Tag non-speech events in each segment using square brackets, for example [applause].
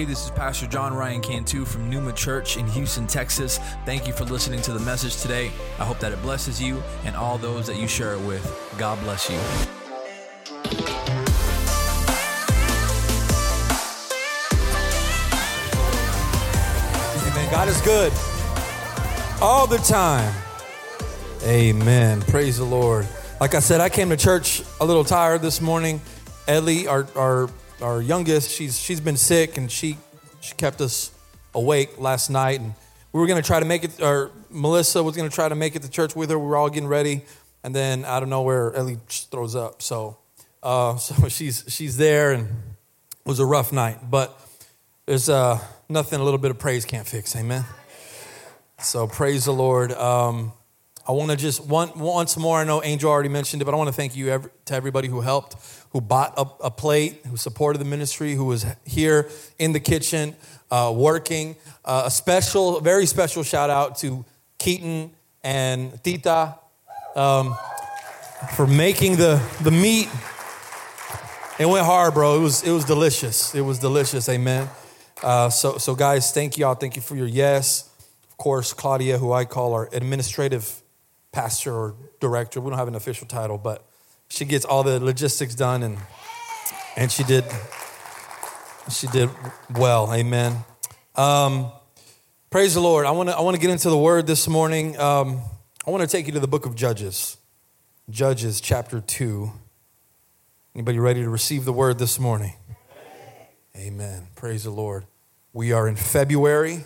Hey, this is Pastor John Ryan Cantu from Numa Church in Houston, Texas. Thank you for listening to the message today. I hope that it blesses you and all those that you share it with. God bless you. Amen. God is good all the time. Amen. Praise the Lord. Like I said, I came to church a little tired this morning. Ellie, our, our our youngest, she's she's been sick and she she kept us awake last night and we were going to try to make it or Melissa was going to try to make it to church with her. We were all getting ready and then out of nowhere Ellie throws up. So uh, [laughs] so she's she's there and it was a rough night, but there's uh, nothing a little bit of praise can't fix. Amen. So praise the Lord. Um, I want to just one, once more. I know Angel already mentioned it, but I want to thank you to everybody who helped who bought a, a, plate, who supported the ministry, who was here in the kitchen uh, working. Uh, a special, very special shout out to Keaton and Tita um, for making the, the meat. It went hard, bro. It was, it was delicious. It was delicious. Amen. Uh, so, so, guys, thank y'all. Thank you for your yes. Of course, Claudia, who I call our administrative pastor or director. We don't have an official title, but she gets all the logistics done and and she did she did well. Amen. Um, praise the lord. I want to i want to get into the word this morning. Um, i want to take you to the book of judges. Judges chapter 2 anybody ready to receive the word this morning? Amen. Praise the lord. We are in february.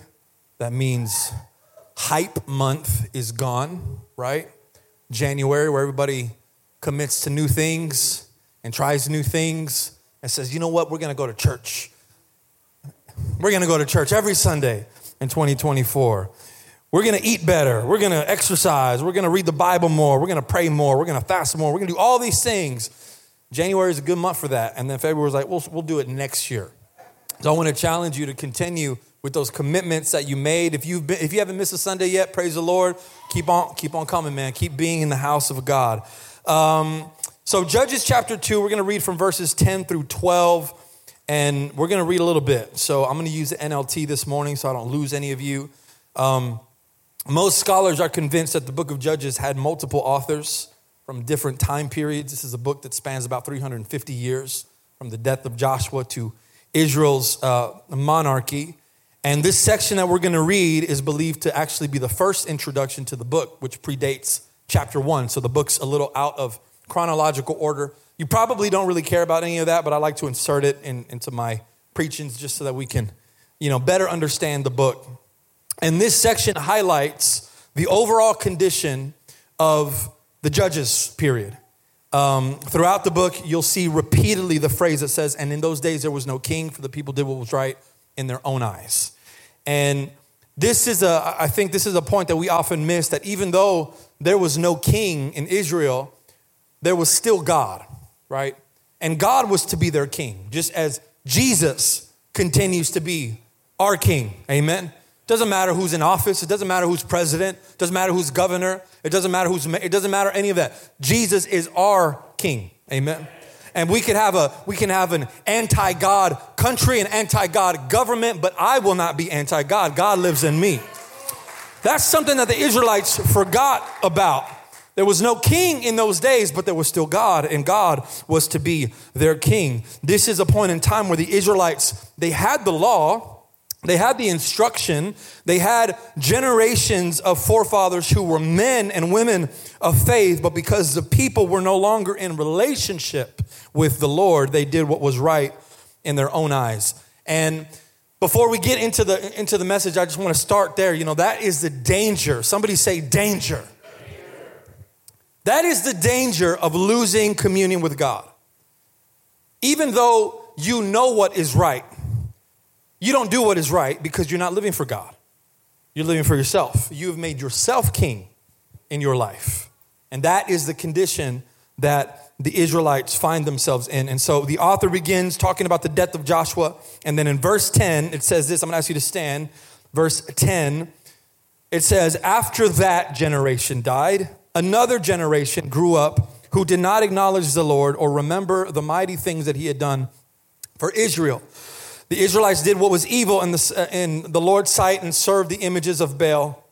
That means hype month is gone right january where everybody commits to new things and tries new things and says, you know what, we're gonna go to church. We're gonna go to church every Sunday in 2024. We're gonna eat better. We're gonna exercise. We're gonna read the Bible more. We're gonna pray more. We're gonna fast more. We're gonna do all these things. January is a good month for that. And then February is like, we'll, we'll do it next year. So I wanna challenge you to continue with those commitments that you made. If you've been, if you haven't missed a Sunday yet, praise the Lord. Keep on, keep on coming, man. Keep being in the house of God. Um, so, Judges chapter 2, we're going to read from verses 10 through 12, and we're going to read a little bit. So, I'm going to use the NLT this morning so I don't lose any of you. Um, most scholars are convinced that the book of Judges had multiple authors from different time periods. This is a book that spans about 350 years from the death of Joshua to Israel's uh, monarchy. And this section that we're going to read is believed to actually be the first introduction to the book, which predates chapter one. So the book's a little out of chronological order. You probably don't really care about any of that, but I like to insert it in, into my preachings just so that we can, you know, better understand the book. And this section highlights the overall condition of the judges period. Um, throughout the book, you'll see repeatedly the phrase that says, "And in those days there was no king, for the people did what was right in their own eyes." And this is a, I think this is a point that we often miss that even though there was no king in Israel, there was still God, right? And God was to be their king, just as Jesus continues to be our king. Amen. Doesn't matter who's in office, it doesn't matter who's president, it doesn't matter who's governor, it doesn't matter who's it doesn't matter any of that. Jesus is our king. Amen. And we can have a we can have an anti-God country and anti-God government, but I will not be anti-God. God lives in me. That's something that the Israelites forgot about. There was no king in those days, but there was still God, and God was to be their king. This is a point in time where the Israelites, they had the law, they had the instruction, they had generations of forefathers who were men and women of faith, but because the people were no longer in relationship with the Lord, they did what was right in their own eyes. And before we get into the into the message, I just want to start there. You know, that is the danger. Somebody say danger. danger. That is the danger of losing communion with God. Even though you know what is right, you don't do what is right because you're not living for God. You're living for yourself. You have made yourself king in your life. And that is the condition that the Israelites find themselves in. And so the author begins talking about the death of Joshua. And then in verse 10, it says this I'm gonna ask you to stand. Verse 10, it says, After that generation died, another generation grew up who did not acknowledge the Lord or remember the mighty things that he had done for Israel. The Israelites did what was evil in the, uh, in the Lord's sight and served the images of Baal.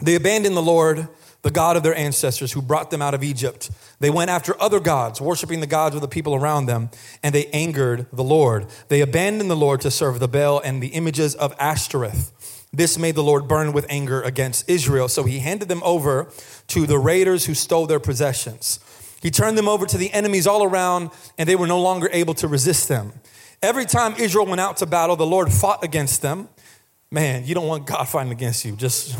They abandoned the Lord, the God of their ancestors who brought them out of Egypt. They went after other gods, worshiping the gods of the people around them, and they angered the Lord. They abandoned the Lord to serve the Baal and the images of Ashtoreth. This made the Lord burn with anger against Israel. So he handed them over to the raiders who stole their possessions. He turned them over to the enemies all around, and they were no longer able to resist them. Every time Israel went out to battle, the Lord fought against them. Man, you don't want God fighting against you, just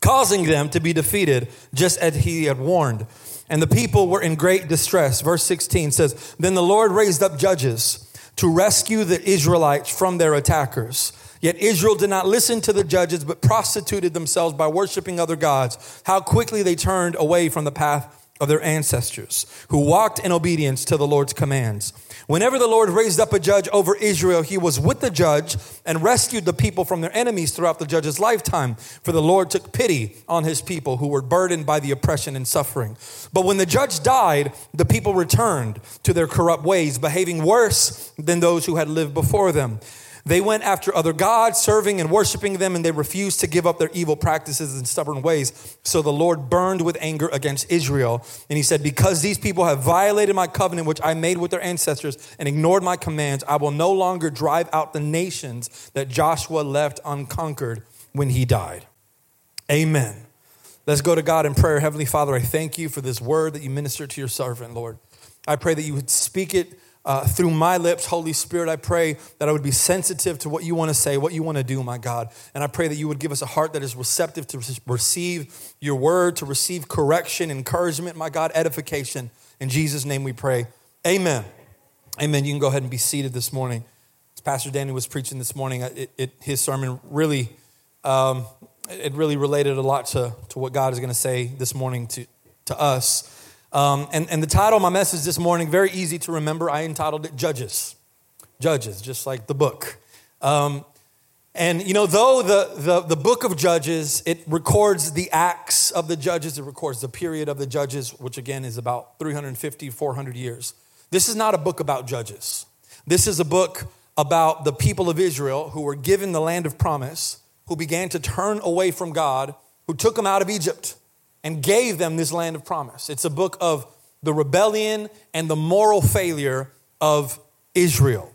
causing them to be defeated, just as he had warned. And the people were in great distress. Verse 16 says, Then the Lord raised up judges to rescue the Israelites from their attackers. Yet Israel did not listen to the judges, but prostituted themselves by worshiping other gods. How quickly they turned away from the path of their ancestors, who walked in obedience to the Lord's commands. Whenever the Lord raised up a judge over Israel, he was with the judge and rescued the people from their enemies throughout the judge's lifetime. For the Lord took pity on his people who were burdened by the oppression and suffering. But when the judge died, the people returned to their corrupt ways, behaving worse than those who had lived before them. They went after other gods, serving and worshiping them, and they refused to give up their evil practices and stubborn ways. So the Lord burned with anger against Israel. And he said, Because these people have violated my covenant, which I made with their ancestors, and ignored my commands, I will no longer drive out the nations that Joshua left unconquered when he died. Amen. Let's go to God in prayer. Heavenly Father, I thank you for this word that you ministered to your servant, Lord. I pray that you would speak it uh, through my lips, Holy Spirit, I pray that I would be sensitive to what you want to say, what you want to do, my God. And I pray that you would give us a heart that is receptive to receive your word, to receive correction, encouragement, my God, edification. In Jesus' name we pray. Amen. Amen. You can go ahead and be seated this morning. As Pastor Danny was preaching this morning, it, it, his sermon really, um, it really related a lot to, to what God is going to say this morning to, to us. Um, and, and the title of my message this morning, very easy to remember. I entitled it Judges. Judges, just like the book. Um, and you know, though the, the, the book of Judges, it records the acts of the judges, it records the period of the judges, which again is about 350, 400 years. This is not a book about judges. This is a book about the people of Israel who were given the land of promise, who began to turn away from God, who took them out of Egypt and gave them this land of promise. It's a book of the rebellion and the moral failure of Israel.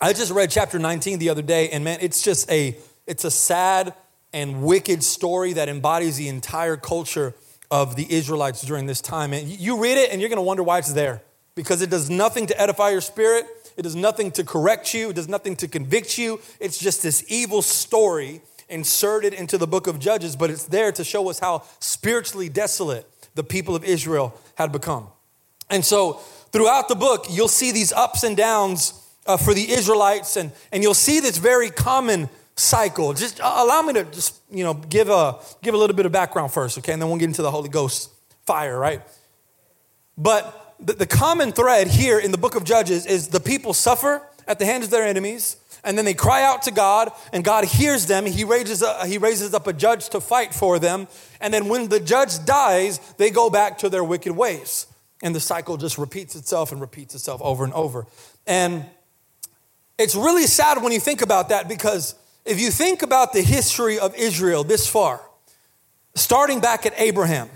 I just read chapter 19 the other day and man, it's just a it's a sad and wicked story that embodies the entire culture of the Israelites during this time. And you read it and you're going to wonder why it's there because it does nothing to edify your spirit. It does nothing to correct you. It does nothing to convict you. It's just this evil story inserted into the book of Judges, but it's there to show us how spiritually desolate the people of Israel had become. And so throughout the book, you'll see these ups and downs uh, for the Israelites, and, and you'll see this very common cycle. Just uh, allow me to just, you know, give a, give a little bit of background first, okay? And then we'll get into the Holy Ghost fire, right? But the, the common thread here in the book of Judges is the people suffer at the hands of their enemies and then they cry out to God, and God hears them. He raises, a, he raises up a judge to fight for them. And then when the judge dies, they go back to their wicked ways. And the cycle just repeats itself and repeats itself over and over. And it's really sad when you think about that because if you think about the history of Israel this far, starting back at Abraham,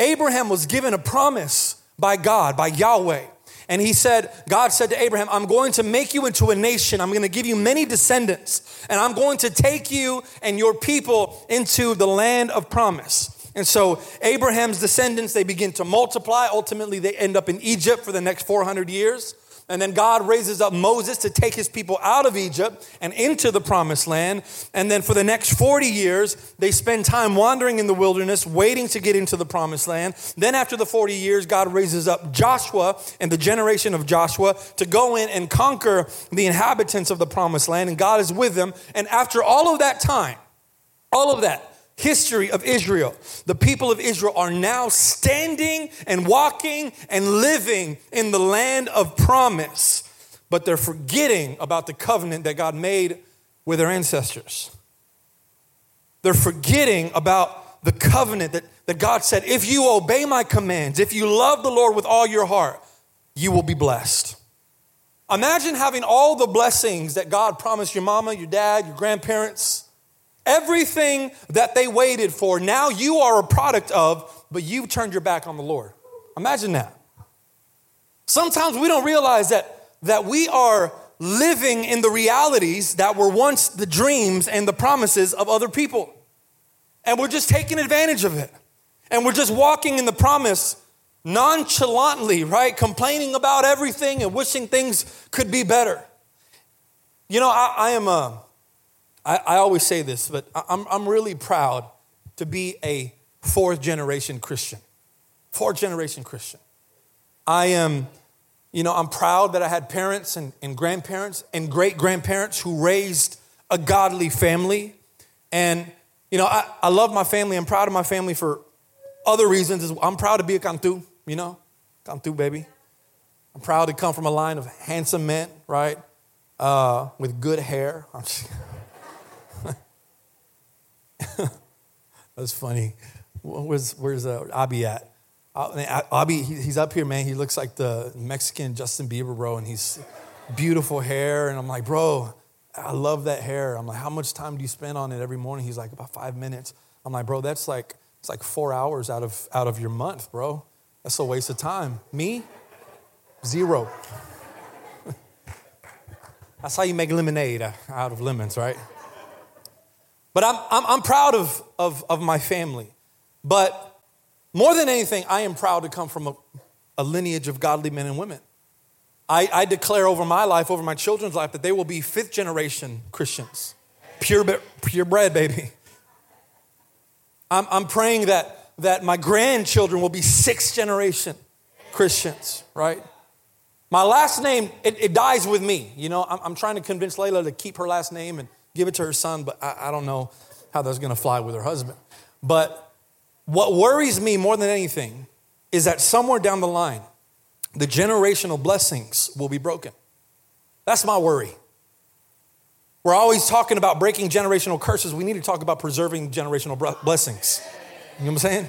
Abraham was given a promise by God, by Yahweh, and he said, God said to Abraham, I'm going to make you into a nation. I'm going to give you many descendants, and I'm going to take you and your people into the land of promise. And so Abraham's descendants, they begin to multiply. Ultimately, they end up in Egypt for the next 400 years. And then God raises up Moses to take his people out of Egypt and into the promised land. And then for the next 40 years, they spend time wandering in the wilderness, waiting to get into the promised land. Then, after the 40 years, God raises up Joshua and the generation of Joshua to go in and conquer the inhabitants of the promised land. And God is with them. And after all of that time, all of that, history of Israel. The people of Israel are now standing and walking and living in the land of promise, but they're forgetting about the covenant that God made with their ancestors. They're forgetting about the covenant that, that God said, if you obey my commands, if you love the Lord with all your heart, you will be blessed. Imagine having all the blessings that God promised your mama, your dad, your grandparents, everything that they waited for. Now you are a product of, but you've turned your back on the Lord. Imagine that. Sometimes we don't realize that, that we are living in the realities that were once the dreams and the promises of other people. And we're just taking advantage of it. And we're just walking in the promise nonchalantly, right? Complaining about everything and wishing things could be better. You know, I, I am a, I, I always say this, but I'm, I'm really proud to be a fourth generation Christian. Fourth generation Christian. I am, you know, I'm proud that I had parents and, and grandparents and great grandparents who raised a godly family. And, you know, I, I love my family. I'm proud of my family for other reasons. I'm proud to be a Cantu you know, through, baby. I'm proud to come from a line of handsome men, right? Uh, with good hair. [laughs] That's funny. Where's, where's uh, Abi at? Uh, Abi, he's up here, man. He looks like the Mexican Justin Bieber, bro, and he's beautiful hair. And I'm like, bro, I love that hair. I'm like, how much time do you spend on it every morning? He's like, about five minutes. I'm like, bro, that's like, it's like four hours out of, out of your month, bro. That's a waste of time. Me, zero. [laughs] That's how you make lemonade out of lemons, right? But I'm, I'm, I'm proud of, of, of my family. But more than anything, I am proud to come from a, a lineage of godly men and women. I, I, declare over my life, over my children's life, that they will be fifth generation Christians. Pure, purebred, baby. I'm, I'm praying that that my grandchildren will be sixth generation Christians, right? My last name, it, it dies with me. You know, I'm, I'm, trying to convince Layla to keep her last name and give it to her son, but I, I don't know how that's gonna fly with her husband. But what worries me more than anything is that somewhere down the line, the generational blessings will be broken. That's my worry. We're always talking about breaking generational curses. We need to talk about preserving generational blessings. You know what I'm saying?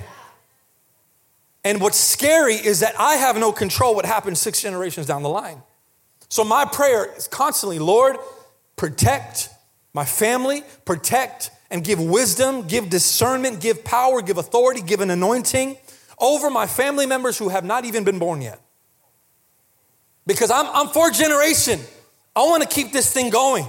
And what's scary is that I have no control what happens six generations down the line. So my prayer is constantly, Lord, protect my family, protect and give wisdom, give discernment, give power, give authority, give an anointing over my family members who have not even been born yet. Because I'm, I'm fourth generation. I want to keep this thing going.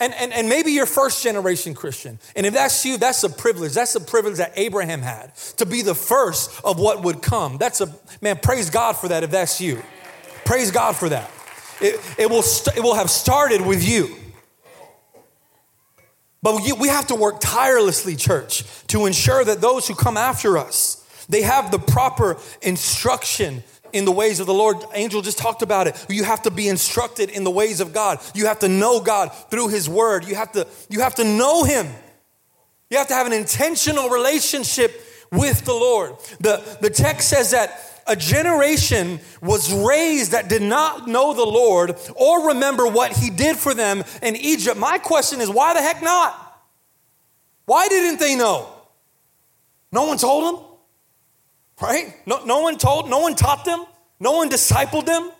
And, and, and maybe you're first generation Christian. And if that's you, that's a privilege. That's a privilege that Abraham had to be the first of what would come. That's a, man, praise God for that if that's you. Praise God for that. It, it, will, st- it will have started with you. But we have to work tirelessly, church, to ensure that those who come after us, they have the proper instruction in the ways of the Lord. Angel just talked about it. You have to be instructed in the ways of God. You have to know God through his word. You have to you have to know him. You have to have an intentional relationship with the Lord. The the text says that a generation was raised that did not know the Lord or remember what he did for them in Egypt. My question is why the heck not? Why didn't they know? No one told them? Right? No, no one told, no one taught them, no one discipled them.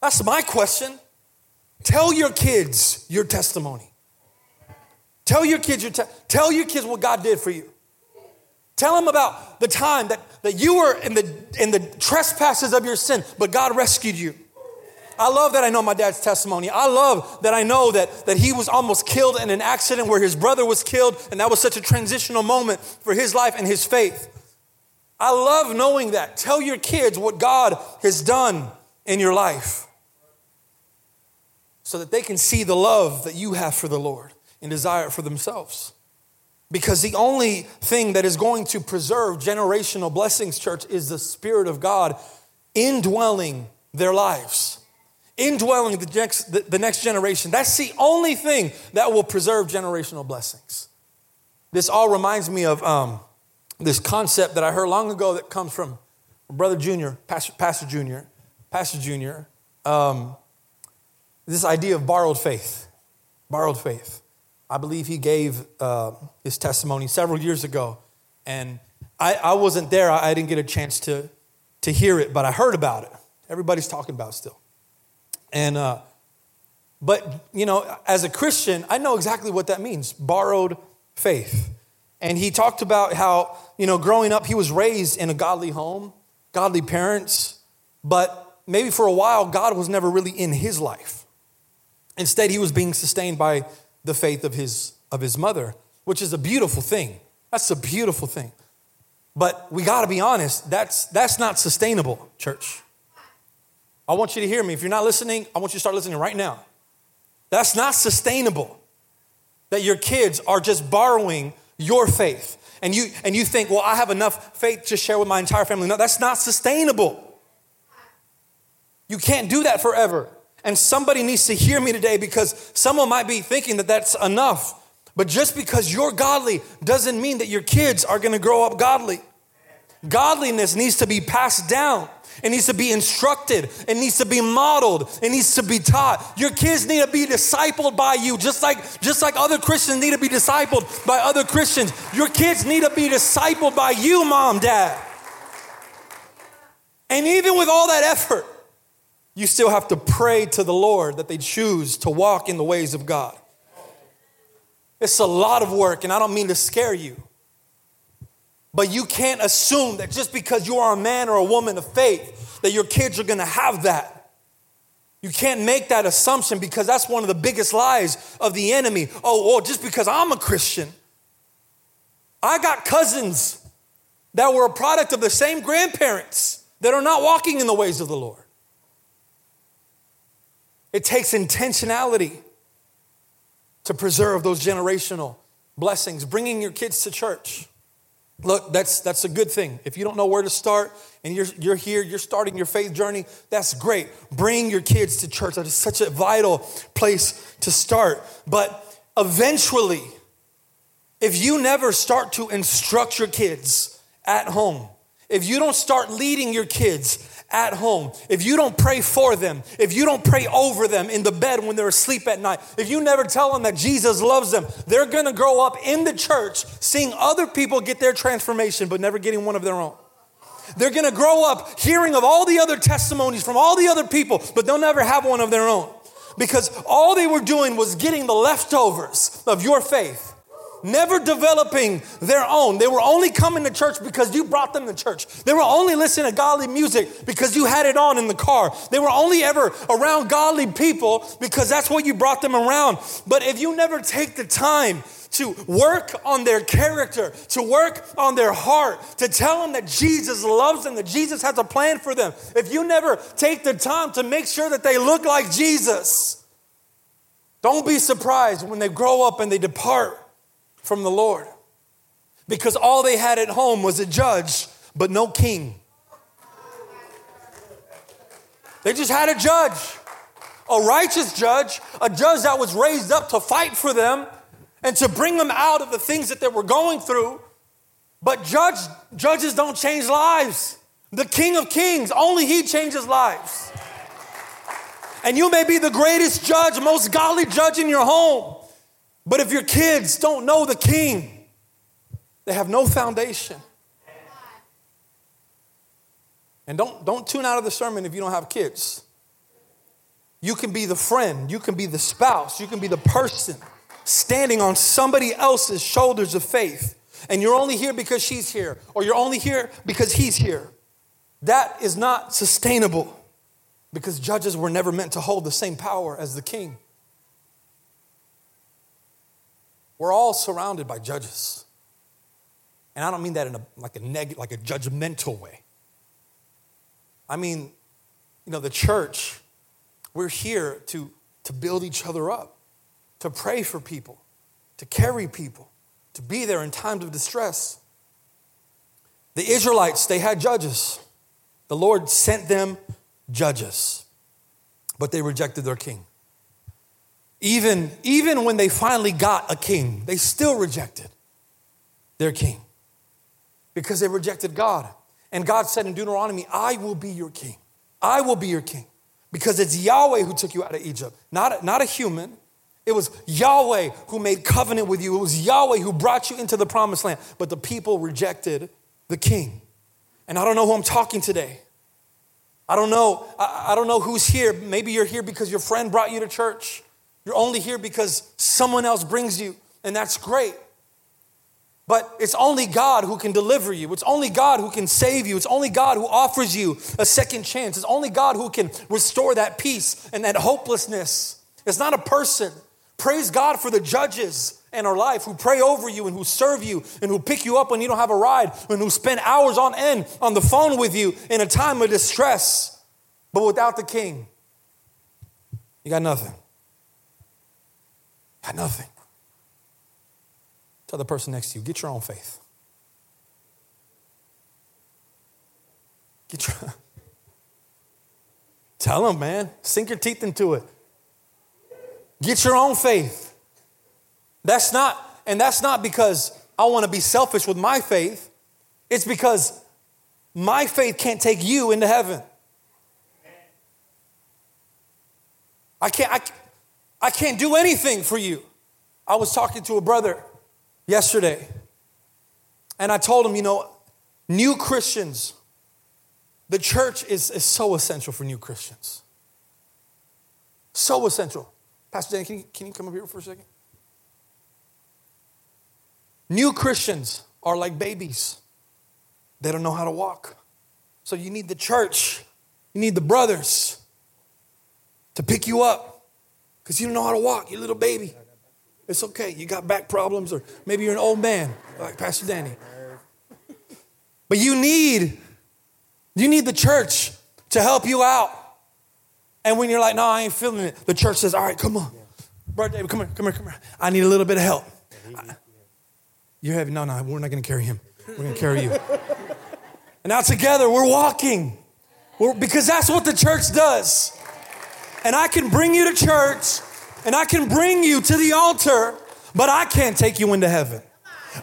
That's my question. Tell your kids your testimony. Tell your kids your te- tell your kids what God did for you. Tell them about the time that, that you were in the in the trespasses of your sin, but God rescued you. I love that I know my dad's testimony. I love that I know that, that he was almost killed in an accident where his brother was killed, and that was such a transitional moment for his life and his faith. I love knowing that. Tell your kids what God has done in your life so that they can see the love that you have for the Lord and desire it for themselves. Because the only thing that is going to preserve generational blessings, church, is the Spirit of God indwelling their lives, indwelling the next, the, the next generation. That's the only thing that will preserve generational blessings. This all reminds me of um, this concept that I heard long ago that comes from Brother Junior, Pastor, Pastor Junior, Pastor Junior. Um, this idea of borrowed faith. Borrowed faith. I believe he gave uh, his testimony several years ago, and I, I wasn't there. I, I, didn't get a chance to, to hear it, but I heard about it. Everybody's talking about it still. And, uh, but, you know, as a Christian, I know exactly what that means borrowed faith. And he talked about how, you know, growing up, he was raised in a godly home, godly parents, but maybe for a while, God was never really in his life. Instead, he was being sustained by the faith of his, of his mother, which is a beautiful thing. That's a beautiful thing. But we got to be honest, that's, that's not sustainable, church. I want you to hear me. If you're not listening, I want you to start listening right now. That's not sustainable. That your kids are just borrowing your faith. And you and you think, well, I have enough faith to share with my entire family. No, that's not sustainable. You can't do that forever. And somebody needs to hear me today because someone might be thinking that that's enough. But just because you're godly doesn't mean that your kids are going to grow up godly. Godliness needs to be passed down. It needs to be instructed. It needs to be modeled. It needs to be taught. Your kids need to be discipled by you, just like, just like other Christians need to be discipled by other Christians. Your kids need to be discipled by you, mom, dad. And even with all that effort, you still have to pray to the Lord that they choose to walk in the ways of God. It's a lot of work, and I don't mean to scare you. But you can't assume that just because you are a man or a woman of faith, that your kids are gonna have that. You can't make that assumption because that's one of the biggest lies of the enemy. Oh, oh, just because I'm a Christian. I got cousins that were a product of the same grandparents that are not walking in the ways of the Lord. It takes intentionality to preserve those generational blessings, bringing your kids to church. Look, that's, that's a good thing. If you don't know where to start and you're, you're here, you're starting your faith journey, that's great. Bring your kids to church. That is such a vital place to start. But eventually, if you never start to instruct your kids at home, if you don't start leading your kids at home, if you don't pray for them, if you don't pray over them in the bed when they're asleep at night, if you never tell them that Jesus loves them, they're gonna grow up in the church seeing other people get their transformation but never getting one of their own. They're gonna grow up hearing of all the other testimonies from all the other people, but they'll never have one of their own because all they were doing was getting the leftovers of your faith never developing their own. They were only coming to church because you brought them to church. They were only listening to godly music because you had it on in the car. They were only ever around godly people because that's what you brought them around. But if you never take the time to work on their character, to work on their heart, to tell them that Jesus loves them, that Jesus has a plan for them, if you never take the time to make sure that they look like Jesus, don't be surprised when they grow up and they depart from the Lord because all they had at home was a judge, but no king. They just had a judge, a righteous judge, a judge that was raised up to fight for them and to bring them out of the things that they were going through. But judge, judges don't change lives. The King of Kings, only He changes lives. And you may be the greatest judge, most godly judge in your home. But if your kids don't know the king, they have no foundation. And don't, don't tune out of the sermon if you don't have kids. You can be the friend, you can be the spouse, you can be the person standing on somebody else's shoulders of faith. And you're only here because she's here, or you're only here because he's here. That is not sustainable because judges were never meant to hold the same power as the king. We're all surrounded by judges. And I don't mean that in a like a neg- like a judgmental way. I mean, you know, the church, we're here to, to build each other up, to pray for people, to carry people, to be there in times of distress. The Israelites, they had judges. The Lord sent them judges, but they rejected their king. Even, even when they finally got a king, they still rejected their king because they rejected God. And God said in Deuteronomy, I will be your king. I will be your king because it's Yahweh who took you out of Egypt, not, not a human. It was Yahweh who made covenant with you. It was Yahweh who brought you into the promised land. But the people rejected the king. And I don't know who I'm talking today. I don't know. I, I don't know who's here. Maybe you're here because your friend brought you to church. You're only here because someone else brings you, and that's great. But it's only God who can deliver you. It's only God who can save you. It's only God who offers you a second chance. It's only God who can restore that peace and that hopelessness. It's not a person. Praise God for the judges in our life who pray over you and who serve you and who pick you up when you don't have a ride and who spend hours on end on the phone with you in a time of distress. But without the king, you got nothing. Got nothing. Tell the person next to you, get your own faith. Get your [laughs] Tell them, man. Sink your teeth into it. Get your own faith. That's not, and that's not because I want to be selfish with my faith. It's because my faith can't take you into heaven. I can't, I, I can't do anything for you. I was talking to a brother yesterday, and I told him, you know, new Christians, the church is, is so essential for new Christians. So essential. Pastor Dan, can you, can you come up here for a second? New Christians are like babies, they don't know how to walk. So you need the church, you need the brothers to pick you up because you don't know how to walk, you little baby. It's okay. You got back problems, or maybe you're an old man like Pastor Danny. [laughs] But you need, you need the church to help you out. And when you're like, no, I ain't feeling it, the church says, all right, come on. Brother David, come here, come here, come here. I need a little bit of help. You're heavy. No, no, we're not going to carry him. We're going to carry you. [laughs] and now together we're walking we're, because that's what the church does. And I can bring you to church and I can bring you to the altar, but I can't take you into heaven.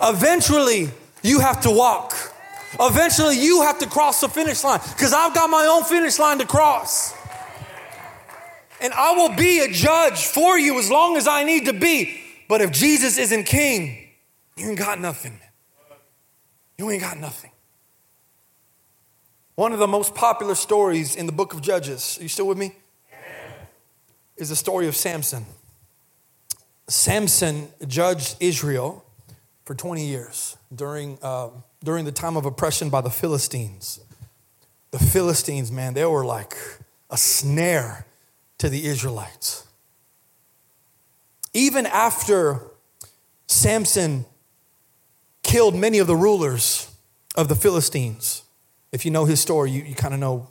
Eventually, you have to walk. Eventually, you have to cross the finish line because I've got my own finish line to cross. And I will be a judge for you as long as I need to be. But if Jesus isn't king, you ain't got nothing. You ain't got nothing. One of the most popular stories in the book of Judges, are you still with me? Is the story of Samson. Samson judged Israel for 20 years during, uh, during the time of oppression by the Philistines. The Philistines, man, they were like a snare to the Israelites. Even after Samson killed many of the rulers of the Philistines, if you know his story, you, you kind of know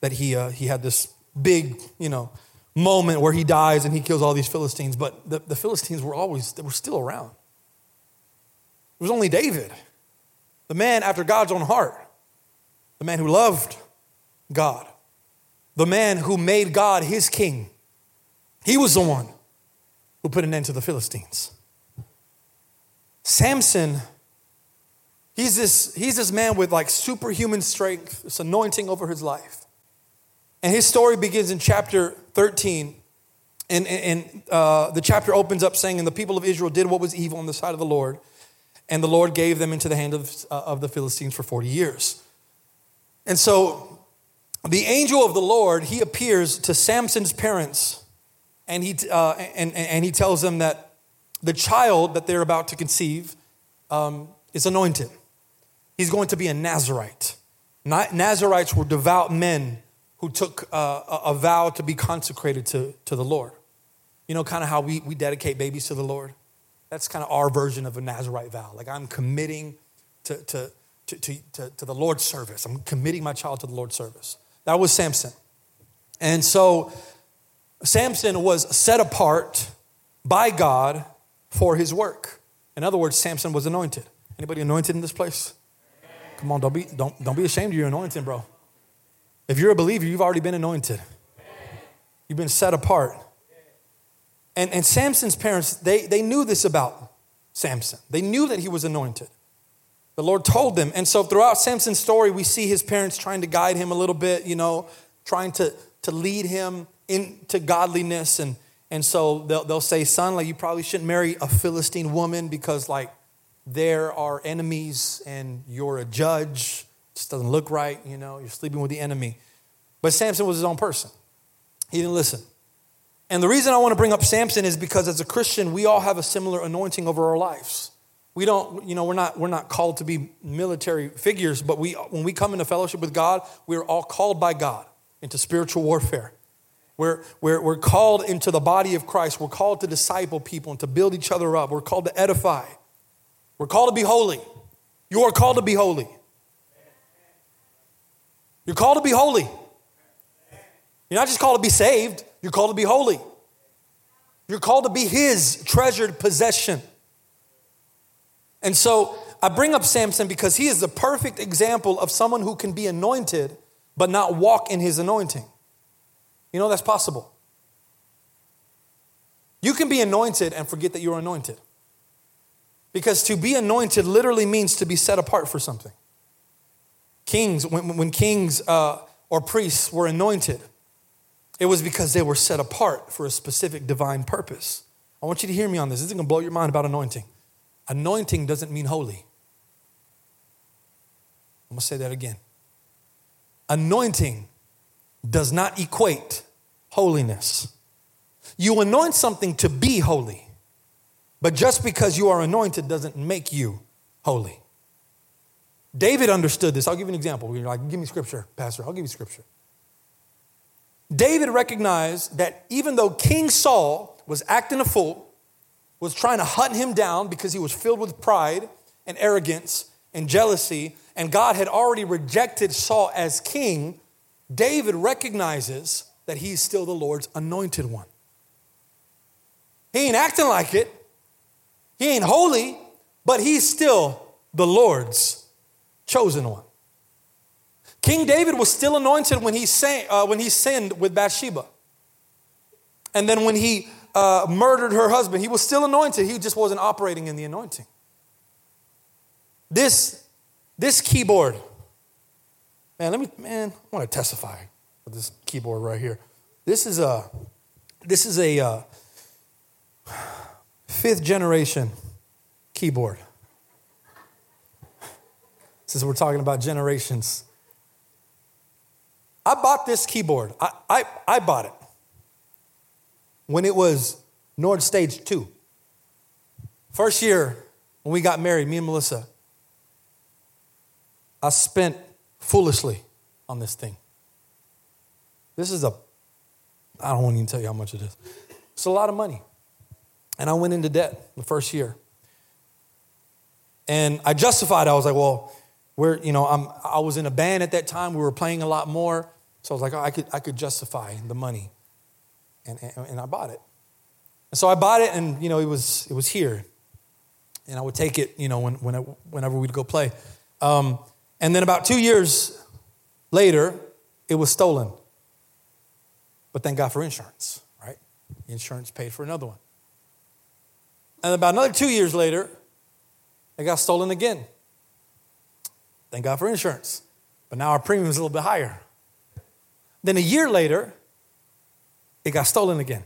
that he, uh, he had this big, you know, moment where he dies and he kills all these Philistines. But the, the Philistines were always, they were still around. It was only David, the man after God's own heart, the man who loved God, the man who made God his king. He was the one who put an end to the Philistines. Samson, he's this, he's this man with like superhuman strength, this anointing over his life. And his story begins in chapter 13. And, and uh, the chapter opens up saying, And the people of Israel did what was evil in the sight of the Lord, and the Lord gave them into the hand of, uh, of the Philistines for 40 years. And so the angel of the Lord, he appears to Samson's parents, and he, uh, and, and he tells them that the child that they're about to conceive um, is anointed. He's going to be a Nazarite. Nazarites were devout men who took uh, a vow to be consecrated to, to the Lord. You know, kind of how we, we dedicate babies to the Lord. That's kind of our version of a Nazarite vow. Like I'm committing to, to, to, to, to the Lord's service. I'm committing my child to the Lord's service. That was Samson. And so Samson was set apart by God for his work. In other words, Samson was anointed. Anybody anointed in this place? Come on, don't be, don't, don't be ashamed of your anointing, bro. If you're a believer, you've already been anointed. You've been set apart. And, and Samson's parents, they, they knew this about Samson. They knew that he was anointed. The Lord told them. And so throughout Samson's story, we see his parents trying to guide him a little bit, you know, trying to, to lead him into godliness. And, and so they'll, they'll say, son, like you probably shouldn't marry a Philistine woman because like there are enemies and you're a judge. Just doesn't look right, you know, you're sleeping with the enemy. But Samson was his own person. He didn't listen. And the reason I want to bring up Samson is because as a Christian, we all have a similar anointing over our lives. We don't, you know, we're not, we're not called to be military figures, but we, when we come into fellowship with God, we're all called by God into spiritual warfare. We're, we're, we're called into the body of Christ. We're called to disciple people and to build each other up. We're called to edify. We're called to be holy. You are called to be holy. You're called to be holy. You're not just called to be saved, you're called to be holy. You're called to be His treasured possession. And so I bring up Samson because he is the perfect example of someone who can be anointed but not walk in his anointing. You know, that's possible. You can be anointed and forget that you're anointed. Because to be anointed literally means to be set apart for something. Kings, when, when kings uh, or priests were anointed, it was because they were set apart for a specific divine purpose. I want you to hear me on this. This is going to blow your mind about anointing. Anointing doesn't mean holy. I'm going to say that again. Anointing does not equate holiness. You anoint something to be holy, but just because you are anointed doesn't make you holy. David understood this. I'll give you an example. You're like, give me scripture, Pastor. I'll give you scripture. David recognized that even though King Saul was acting a fool, was trying to hunt him down because he was filled with pride and arrogance and jealousy, and God had already rejected Saul as king, David recognizes that he's still the Lord's anointed one. He ain't acting like it, he ain't holy, but he's still the Lord's chosen one. King David was still anointed when he, sang, uh, when he sinned with Bathsheba. And then when he uh, murdered her husband, he was still anointed. He just wasn't operating in the anointing. This, this keyboard, man, let me, man, I want to testify with this keyboard right here. This is a, this is a uh, fifth generation keyboard. Since we're talking about generations, I bought this keyboard. I, I, I bought it when it was Nord Stage 2. First year when we got married, me and Melissa, I spent foolishly on this thing. This is a, I don't want to even tell you how much it is. It's a lot of money. And I went into debt the first year. And I justified, I was like, well, we're, you know, I'm, I was in a band at that time. We were playing a lot more. So I was like, oh, I, could, I could justify the money. And, and, and I bought it. And so I bought it, and, you know, it was, it was here. And I would take it, you know, when, when whenever we'd go play. Um, and then about two years later, it was stolen. But thank God for insurance, right? Insurance paid for another one. And about another two years later, it got stolen again. Thank God for insurance. But now our premium is a little bit higher. Then a year later, it got stolen again.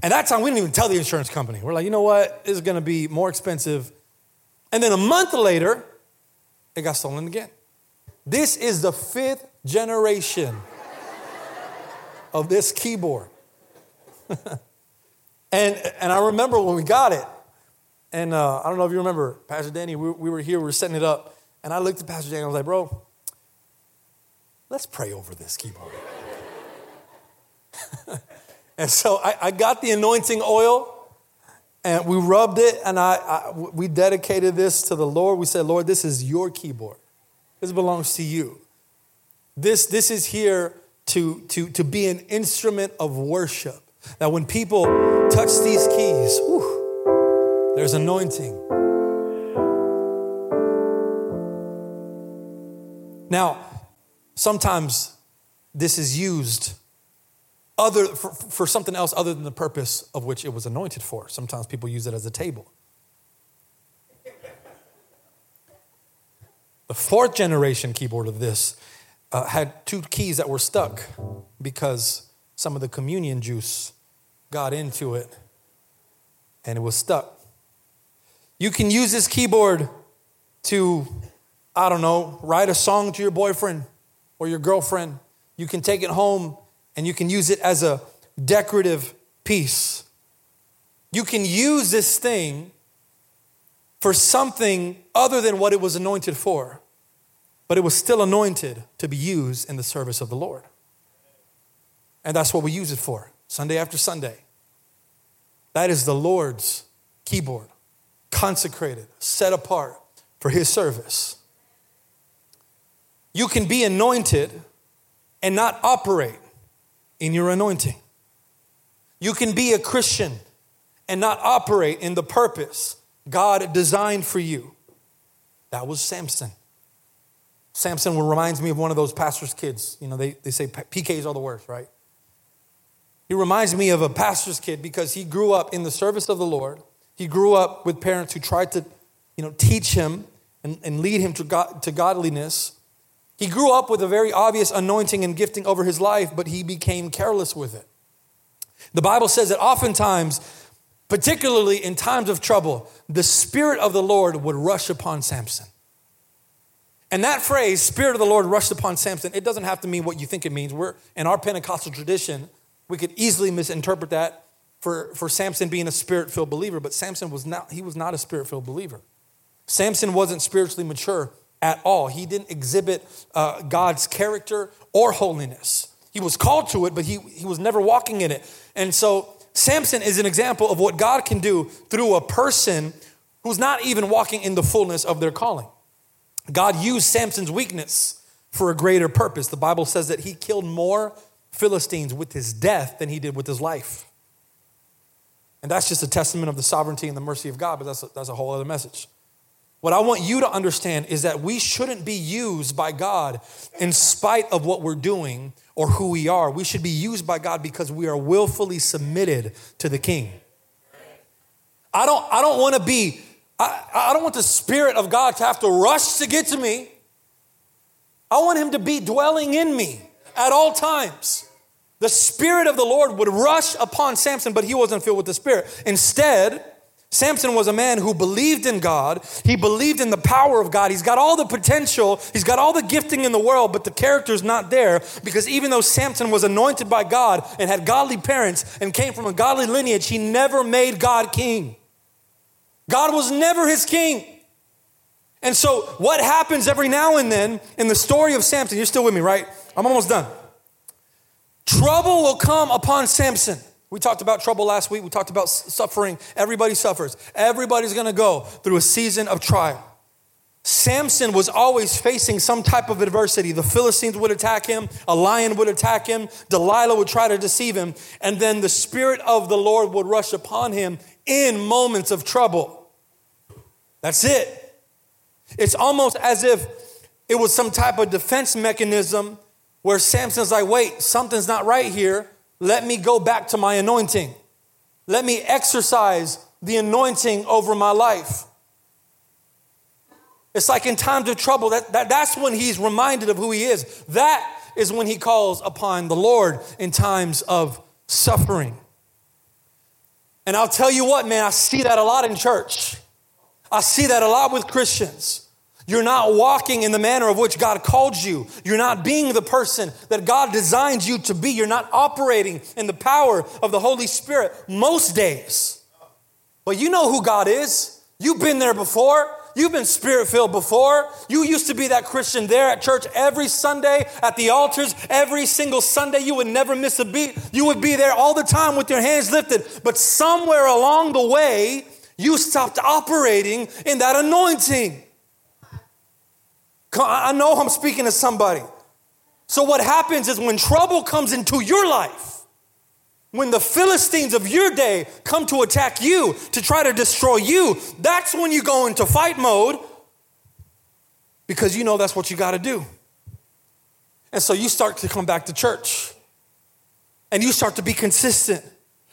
And that time we didn't even tell the insurance company. We're like, you know what? This is going to be more expensive. And then a month later, it got stolen again. This is the fifth generation [laughs] of this keyboard. [laughs] and, and I remember when we got it, and uh, I don't know if you remember, Pastor Danny, we, we were here, we were setting it up, and I looked at Pastor Danny, I was like, bro, let's pray over this keyboard. [laughs] and so I, I, got the anointing oil and we rubbed it and I, I, we dedicated this to the Lord. We said, Lord, this is your keyboard. This belongs to you. This, this is here to, to, to be an instrument of worship. That when people touch these keys, whew, there's anointing. Now, sometimes this is used other, for, for something else other than the purpose of which it was anointed for. Sometimes people use it as a table. The fourth generation keyboard of this uh, had two keys that were stuck because some of the communion juice got into it and it was stuck. You can use this keyboard to, I don't know, write a song to your boyfriend or your girlfriend You can take it home and you can use it as a decorative piece. You can use this thing for something other than what it was anointed for, but it was still anointed to be used in the service of the Lord. And that's what we use it for, Sunday after Sunday. That is the Lord's keyboard, consecrated, set apart for His service. You can be anointed and not operate in your anointing. You can be a Christian and not operate in the purpose God designed for you. That was Samson. Samson reminds me of one of those pastor's kids. You know, they, they say PKs are the worst, right? He reminds me of a pastor's kid because he grew up in the service of the Lord. He grew up with parents who tried to, you know, teach him and, and lead him to, God, to godliness. He grew up with a very obvious anointing and gifting over his life, but he became careless with it. The Bible says that oftentimes, particularly in times of trouble, the Spirit of the Lord would rush upon Samson. And that phrase, Spirit of the Lord rushed upon Samson, it doesn't have to mean what you think it means. We're in our Pentecostal tradition, we could easily misinterpret that for, for Samson being a spirit filled believer, but Samson was not, he was not a spirit filled believer. Samson wasn't spiritually mature at all. He didn't exhibit uh, God's character or holiness. He was called to it, but he, he was never walking in it. And so Samson is an example of what God can do through a person who's not even walking in the fullness of their calling. God used Samson's weakness for a greater purpose. The Bible says that he killed more Philistines with his death than he did with his life. And that's just a testament of the sovereignty and the mercy of God, but that's a, that's a whole other message. What I want you to understand is that we shouldn't be used by God in spite of what we're doing or who we are. We should be used by God because we are willfully submitted to the King. I don't, I don't want to be, I, I don't want the Spirit of God to have to rush to get to me. I want Him to be dwelling in me at all times. The Spirit of the Lord would rush upon Samson, but he wasn't filled with the Spirit. Instead, Samson was a man who believed in God. He believed in the power of God. He's got all the potential. He's got all the gifting in the world, but the character's not there because even though Samson was anointed by God and had godly parents and came from a godly lineage, he never made God king. God was never his king. And so, what happens every now and then in the story of Samson, you're still with me, right? I'm almost done. Trouble will come upon Samson. We talked about trouble last week. We talked about suffering. Everybody suffers. Everybody's going to go through a season of trial. Samson was always facing some type of adversity. The Philistines would attack him, a lion would attack him, Delilah would try to deceive him, and then the Spirit of the Lord would rush upon him in moments of trouble. That's it. It's almost as if it was some type of defense mechanism where Samson's like, wait, something's not right here. Let me go back to my anointing. Let me exercise the anointing over my life. It's like in times of trouble, that, that, that's when he's reminded of who he is. That is when he calls upon the Lord in times of suffering. And I'll tell you what, man, I see that a lot in church. I see that a lot with Christians. You're not walking in the manner of which God called you. You're not being the person that God designed you to be. You're not operating in the power of the Holy Spirit most days. But you know who God is. You've been there before. You've been spirit filled before. You used to be that Christian there at church every Sunday at the altars, every single Sunday. You would never miss a beat. You would be there all the time with your hands lifted. But somewhere along the way, you stopped operating in that anointing. I know I'm speaking to somebody. So, what happens is when trouble comes into your life, when the Philistines of your day come to attack you, to try to destroy you, that's when you go into fight mode because you know that's what you got to do. And so you start to come back to church and you start to be consistent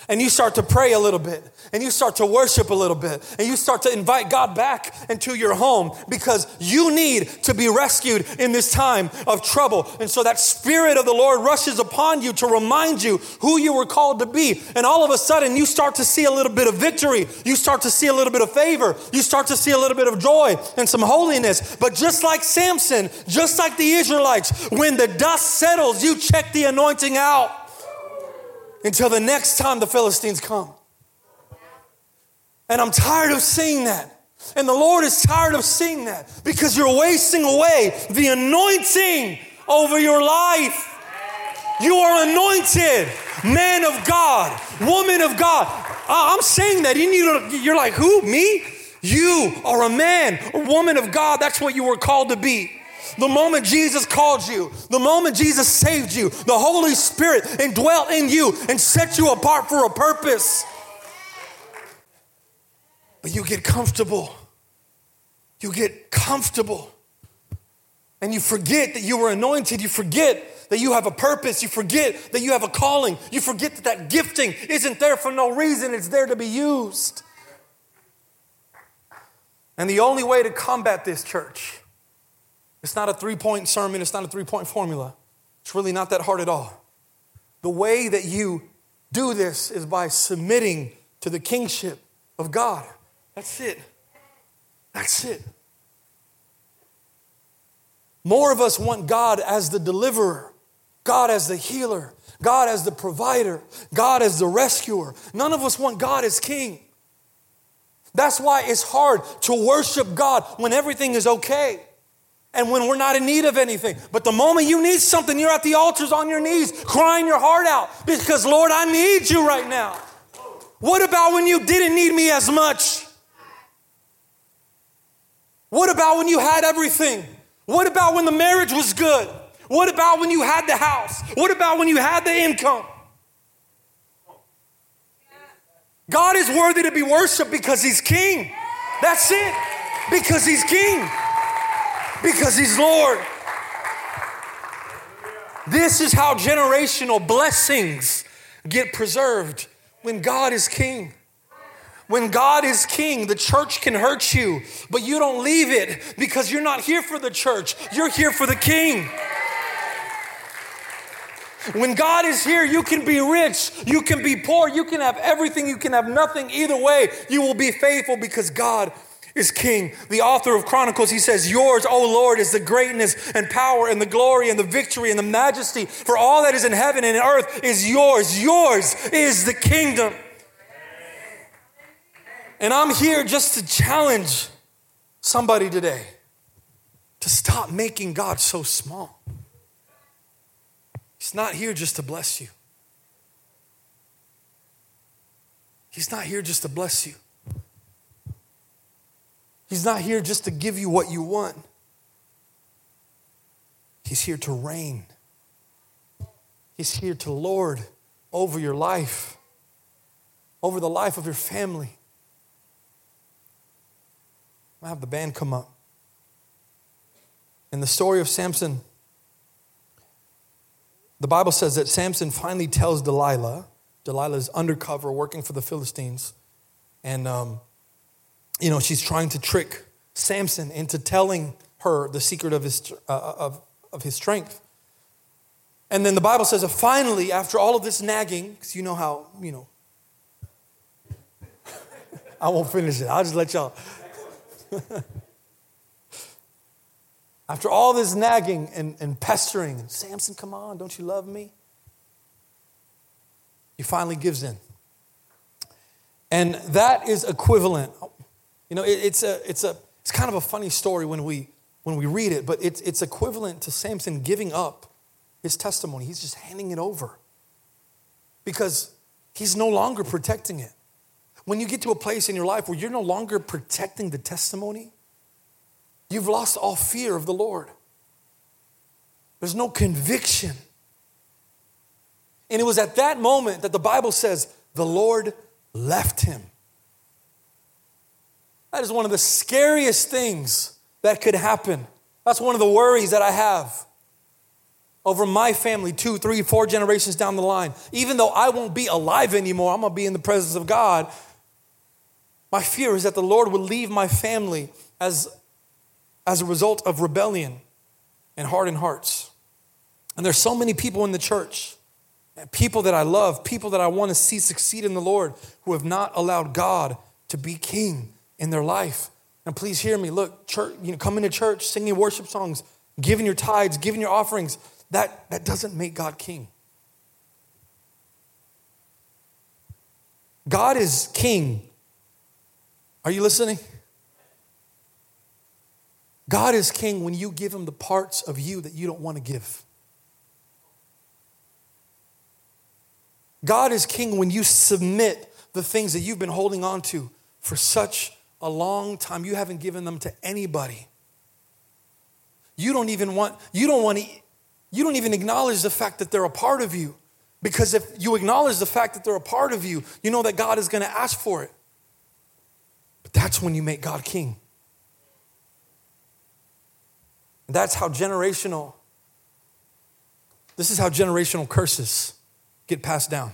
and you start to pray a little bit and you start to worship a little bit and you start to invite God back into your home because you need to be rescued in this time of trouble. And so that spirit of the Lord rushes upon you to remind you who you were called to be. And all of a sudden you start to see a little bit of victory. You start to see a little bit of favor. You start to see a little bit of joy and some holiness. But just like Samson, just like the Israelites, when the dust settles, you check the anointing out until the next time the Philistines come. And I'm tired of seeing that. And the Lord is tired of seeing that because you're wasting away the anointing over your life. You are anointed, man of God, woman of God. I'm saying that. you need. You're like, who? Me? You are a man, a woman of God. That's what you were called to be. The moment Jesus called you, the moment Jesus saved you, the Holy Spirit indwelt in you and set you apart for a purpose. But you get comfortable. You get comfortable. And you forget that you were anointed. You forget that you have a purpose. You forget that you have a calling. You forget that that gifting isn't there for no reason, it's there to be used. And the only way to combat this, church, it's not a three point sermon, it's not a three point formula. It's really not that hard at all. The way that you do this is by submitting to the kingship of God. That's it. That's it. More of us want God as the deliverer, God as the healer, God as the provider, God as the rescuer. None of us want God as king. That's why it's hard to worship God when everything is okay and when we're not in need of anything. But the moment you need something, you're at the altars on your knees, crying your heart out because, Lord, I need you right now. What about when you didn't need me as much? What about when you had everything? What about when the marriage was good? What about when you had the house? What about when you had the income? God is worthy to be worshiped because He's King. That's it. Because He's King because He's Lord. This is how generational blessings get preserved when God is King. When God is king, the church can hurt you, but you don't leave it because you're not here for the church, you're here for the king. When God is here, you can be rich, you can be poor, you can have everything, you can have nothing. Either way, you will be faithful because God is king. The author of Chronicles, he says, Yours, O Lord, is the greatness and power and the glory and the victory and the majesty. For all that is in heaven and in earth is yours. Yours is the kingdom. And I'm here just to challenge somebody today to stop making God so small. He's not here just to bless you. He's not here just to bless you. He's not here just to give you what you want, He's here to reign. He's here to lord over your life, over the life of your family. i have the band come up. In the story of Samson, the Bible says that Samson finally tells Delilah, Delilah's undercover working for the Philistines, and um, you know, she's trying to trick Samson into telling her the secret of his, uh, of, of his strength. And then the Bible says that finally, after all of this nagging, because you know how, you know, [laughs] I won't finish it. I'll just let y'all. [laughs] after all this nagging and, and pestering, Samson, come on, don't you love me? He finally gives in. And that is equivalent. You know, it, it's, a, it's, a, it's kind of a funny story when we, when we read it, but it's, it's equivalent to Samson giving up his testimony. He's just handing it over because he's no longer protecting it. When you get to a place in your life where you're no longer protecting the testimony, you've lost all fear of the Lord. There's no conviction. And it was at that moment that the Bible says the Lord left him. That is one of the scariest things that could happen. That's one of the worries that I have. over my family two, three, four generations down the line. Even though I won't be alive anymore, I'm gonna be in the presence of God. My fear is that the Lord will leave my family as, as a result of rebellion and hardened hearts. And there's so many people in the church, people that I love, people that I want to see succeed in the Lord, who have not allowed God to be king in their life. And please hear me. Look, church, you know, coming to church, singing worship songs, giving your tithes, giving your offerings, that, that doesn't make God king. God is king. Are you listening? God is king when you give him the parts of you that you don't want to give. God is king when you submit the things that you've been holding on to for such a long time. You haven't given them to anybody. You don't even want, you don't want to, you don't even acknowledge the fact that they're a part of you. Because if you acknowledge the fact that they're a part of you, you know that God is going to ask for it. But that's when you make God king. That's how generational, this is how generational curses get passed down.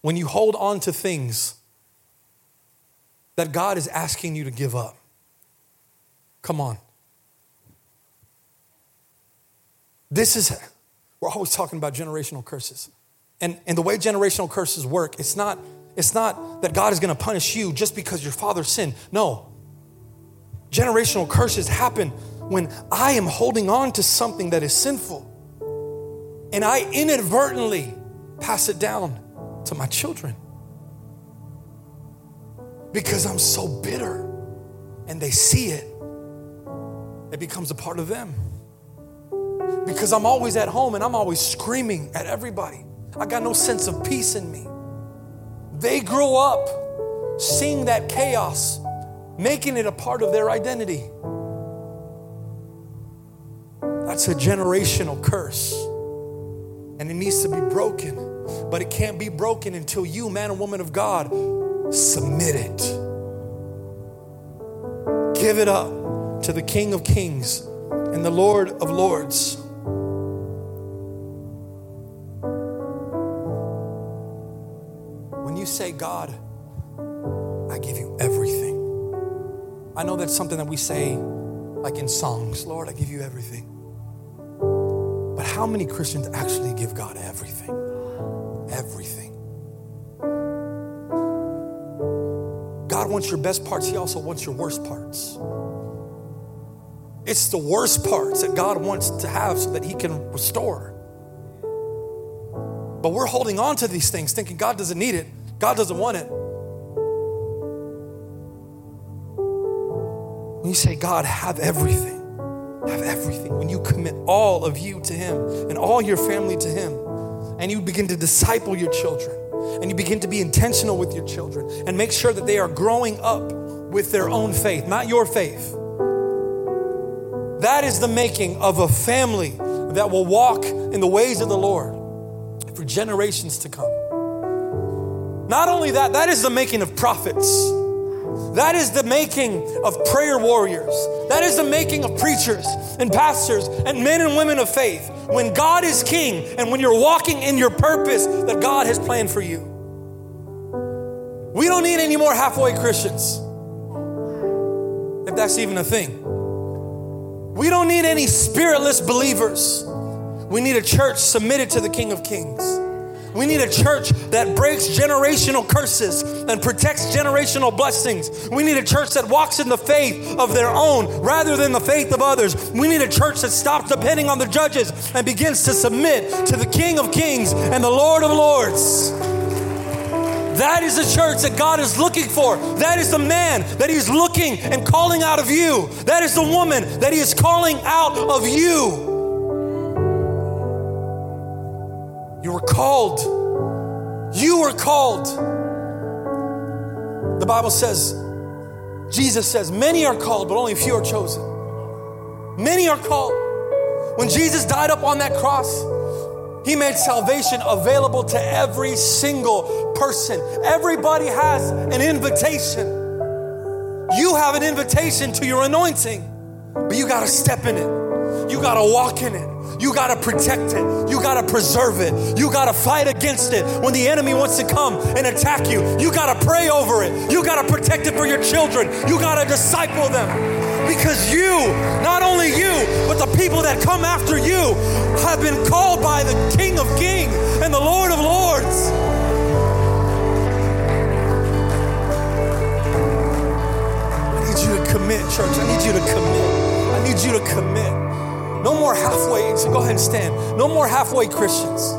When you hold on to things that God is asking you to give up. Come on. This is, we're always talking about generational curses. And, and the way generational curses work, it's not, it's not that God is going to punish you just because your father sinned. No. Generational curses happen when I am holding on to something that is sinful and I inadvertently pass it down to my children because I'm so bitter and they see it, it becomes a part of them. Because I'm always at home and I'm always screaming at everybody. I got no sense of peace in me. They grow up seeing that chaos, making it a part of their identity. That's a generational curse. And it needs to be broken. But it can't be broken until you, man and woman of God, submit it. Give it up to the King of Kings and the Lord of Lords. When you say, God, I give you everything. I know that's something that we say like in songs Lord, I give you everything. But how many Christians actually give God everything? Everything. God wants your best parts, He also wants your worst parts. It's the worst parts that God wants to have so that He can restore. But we're holding on to these things thinking God doesn't need it, God doesn't want it. When you say, God, have everything, have everything, when you commit all of you to Him and all your family to Him, and you begin to disciple your children, and you begin to be intentional with your children and make sure that they are growing up with their own faith, not your faith. That is the making of a family that will walk in the ways of the Lord for generations to come. Not only that, that is the making of prophets. That is the making of prayer warriors. That is the making of preachers and pastors and men and women of faith. When God is king and when you're walking in your purpose that God has planned for you. We don't need any more halfway Christians, if that's even a thing. We don't need any spiritless believers. We need a church submitted to the King of Kings. We need a church that breaks generational curses and protects generational blessings. We need a church that walks in the faith of their own rather than the faith of others. We need a church that stops depending on the judges and begins to submit to the King of Kings and the Lord of Lords. That is the church that God is looking for. That is the man that He's looking and calling out of you. That is the woman that He is calling out of you. Were called. You were called. The Bible says, Jesus says, many are called, but only few are chosen. Many are called. When Jesus died up on that cross, he made salvation available to every single person. Everybody has an invitation. You have an invitation to your anointing, but you got to step in it. You got to walk in it. You got to protect it. You got to preserve it. You got to fight against it when the enemy wants to come and attack you. You got to pray over it. You got to protect it for your children. You got to disciple them. Because you, not only you, but the people that come after you have been called by the King of Kings and the Lord of Lords. I need you to commit, church. I need you to commit. I need you to commit. No more halfway. So go ahead and stand. No more halfway Christians.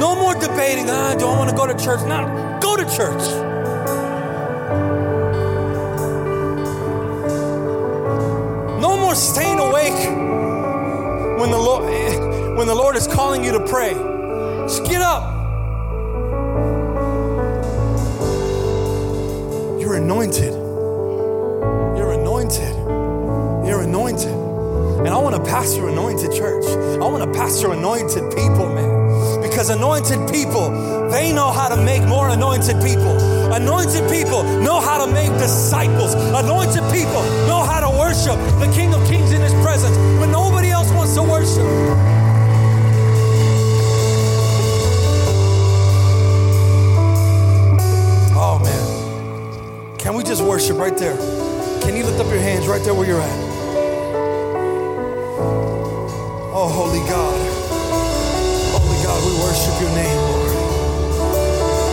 No more debating. Ah, do I want to go to church? Not go to church. No more staying awake when the Lord when the Lord is calling you to pray. Just get up. You're anointed. And I want to pastor anointed church. I want to pastor anointed people, man. Because anointed people, they know how to make more anointed people. Anointed people know how to make disciples. Anointed people know how to worship the King of Kings in his presence when nobody else wants to worship. Oh man. Can we just worship right there? Can you lift up your hands right there where you're at? Holy God. Holy God, we worship your name, Lord.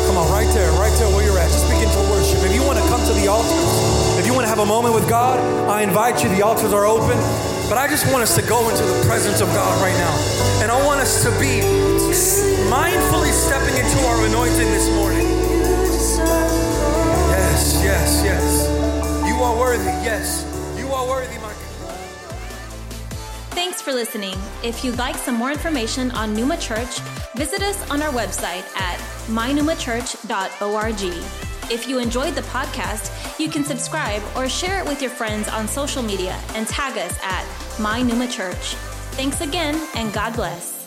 Come on, right there, right there where you're at. Just begin to worship. If you want to come to the altars, if you want to have a moment with God, I invite you. The altars are open. But I just want us to go into the presence of God right now. And I want us to be mindfully stepping into our anointing this morning. Yes, yes, yes. You are worthy. Yes, for listening. If you'd like some more information on Numa Church, visit us on our website at mynumachurch.org. If you enjoyed the podcast, you can subscribe or share it with your friends on social media and tag us at My Numa Church. Thanks again, and God bless.